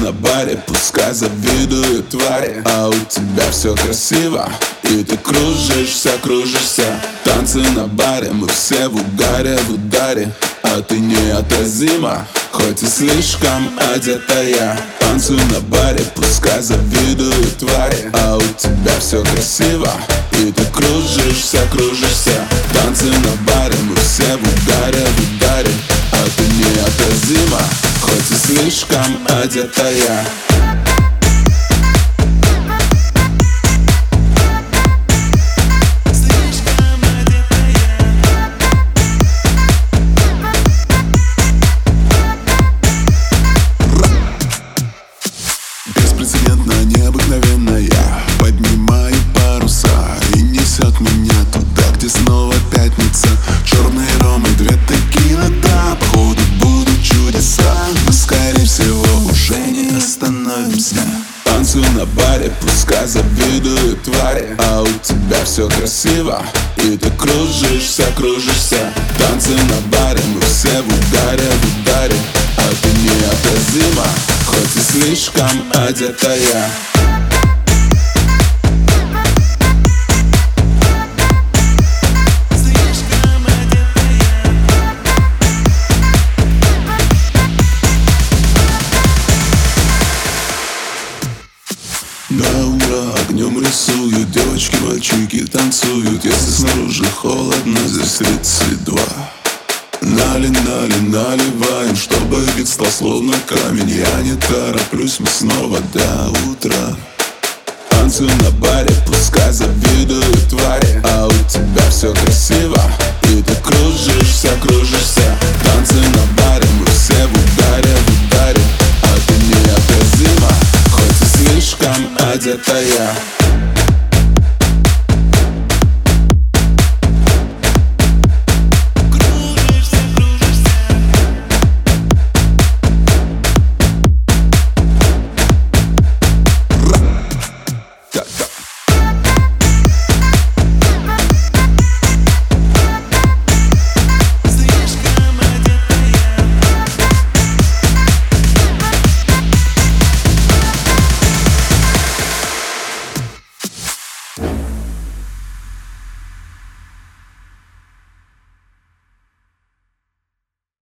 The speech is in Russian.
на баре, пускай завидуют твари. А у тебя все красиво И ты кружишься, кружишься. Танцы на баре, мы все в угаре, в ударе. А ты неотразима Хоть и слишком одетая. Танцуй на баре, пускай завидуют твари. А у тебя все красиво И ты кружишься, кружишься. Танцы на баре, слишком Танцуй на баре, пускай завидуют твари. А у тебя все красиво И ты кружишься, кружишься. Танцы на баре, мы все в ударе, в ударе. А ты неотразима Хоть и слишком одетая На ура огнем рисуют Девочки, мальчики танцуют. Если снаружи холодно, здесь 32 Нали, нали, наливаем Чтобы вид стал словно камень. Я не тороплюсь, мы снова до утра. Танцуй на баре, пускай завидуют твари. А у тебя все красиво dizer, tá yeah.